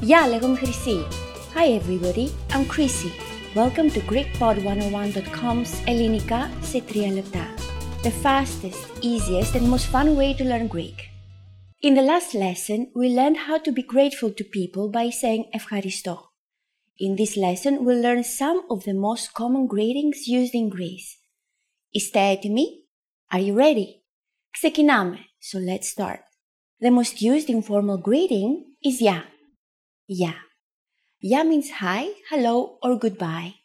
Γεια, λέγομαι Χρυσή. Hi everybody, I'm Chrissy. Welcome to GreekPod101.com's ελληνικά σε 3 λεπτά. The fastest, easiest and most fun way to learn Greek. In the last lesson, we learned how to be grateful to people by saying ευχαριστώ. In this lesson, we'll learn some of the most common greetings used in Greece. Είστε έτοιμοι? Are you ready? Ξεκινάμε, so let's start. The most used informal greeting is ya. Ya. Ya means hi, hello, or goodbye.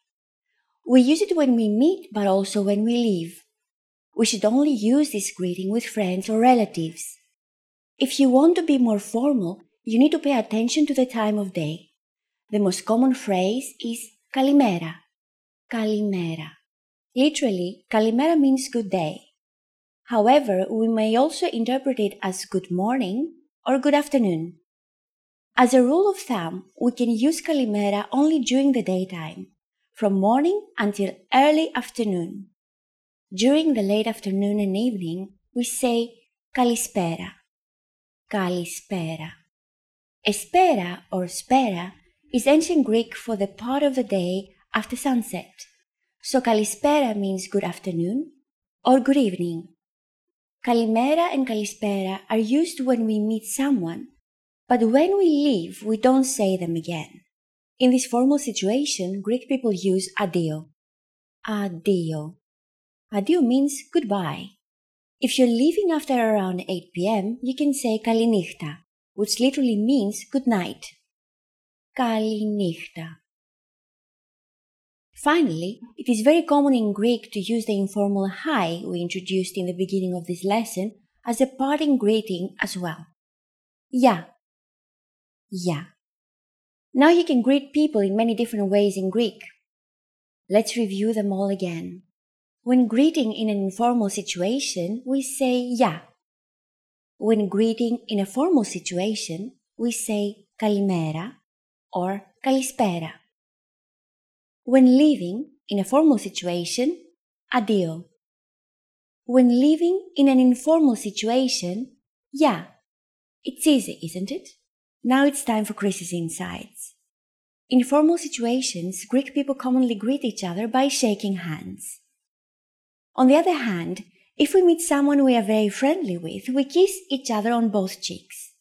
We use it when we meet, but also when we leave. We should only use this greeting with friends or relatives. If you want to be more formal, you need to pay attention to the time of day. The most common phrase is kalimera. Kalimera. Literally, kalimera means good day. However, we may also interpret it as good morning or good afternoon. As a rule of thumb, we can use kalimera only during the daytime, from morning until early afternoon. During the late afternoon and evening, we say kalispera. Kalispera. Espera or spera is ancient Greek for the part of the day after sunset. So kalispera means good afternoon or good evening. Kalimera and kalispera are used when we meet someone, but when we leave, we don't say them again. In this formal situation, Greek people use adio. Adio. Adio means goodbye. If you're leaving after around 8 pm, you can say kalinichta, which literally means good night. Kalinichta. Finally, it is very common in Greek to use the informal hi we introduced in the beginning of this lesson as a parting greeting as well. Ya. Ya. Now you can greet people in many different ways in Greek. Let's review them all again. When greeting in an informal situation, we say ya. When greeting in a formal situation, we say kalimera or kalispera. When leaving in a formal situation, adio. When leaving in an informal situation, ya. It's easy, isn't it? Now it's time for Chrissy's insights. In formal situations, Greek people commonly greet each other by shaking hands. On the other hand, if we meet someone we are very friendly with, we kiss each other on both cheeks.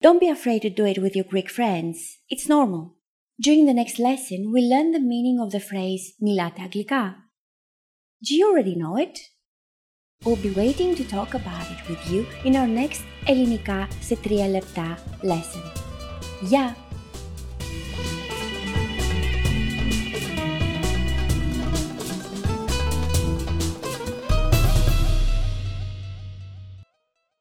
Don't be afraid to do it with your Greek friends. It's normal. During the next lesson, we learn the meaning of the phrase milata aglika. Do you already know it? We'll be waiting to talk about it with you in our next ελληνικά σε 3 λεπτά lesson. Γεια!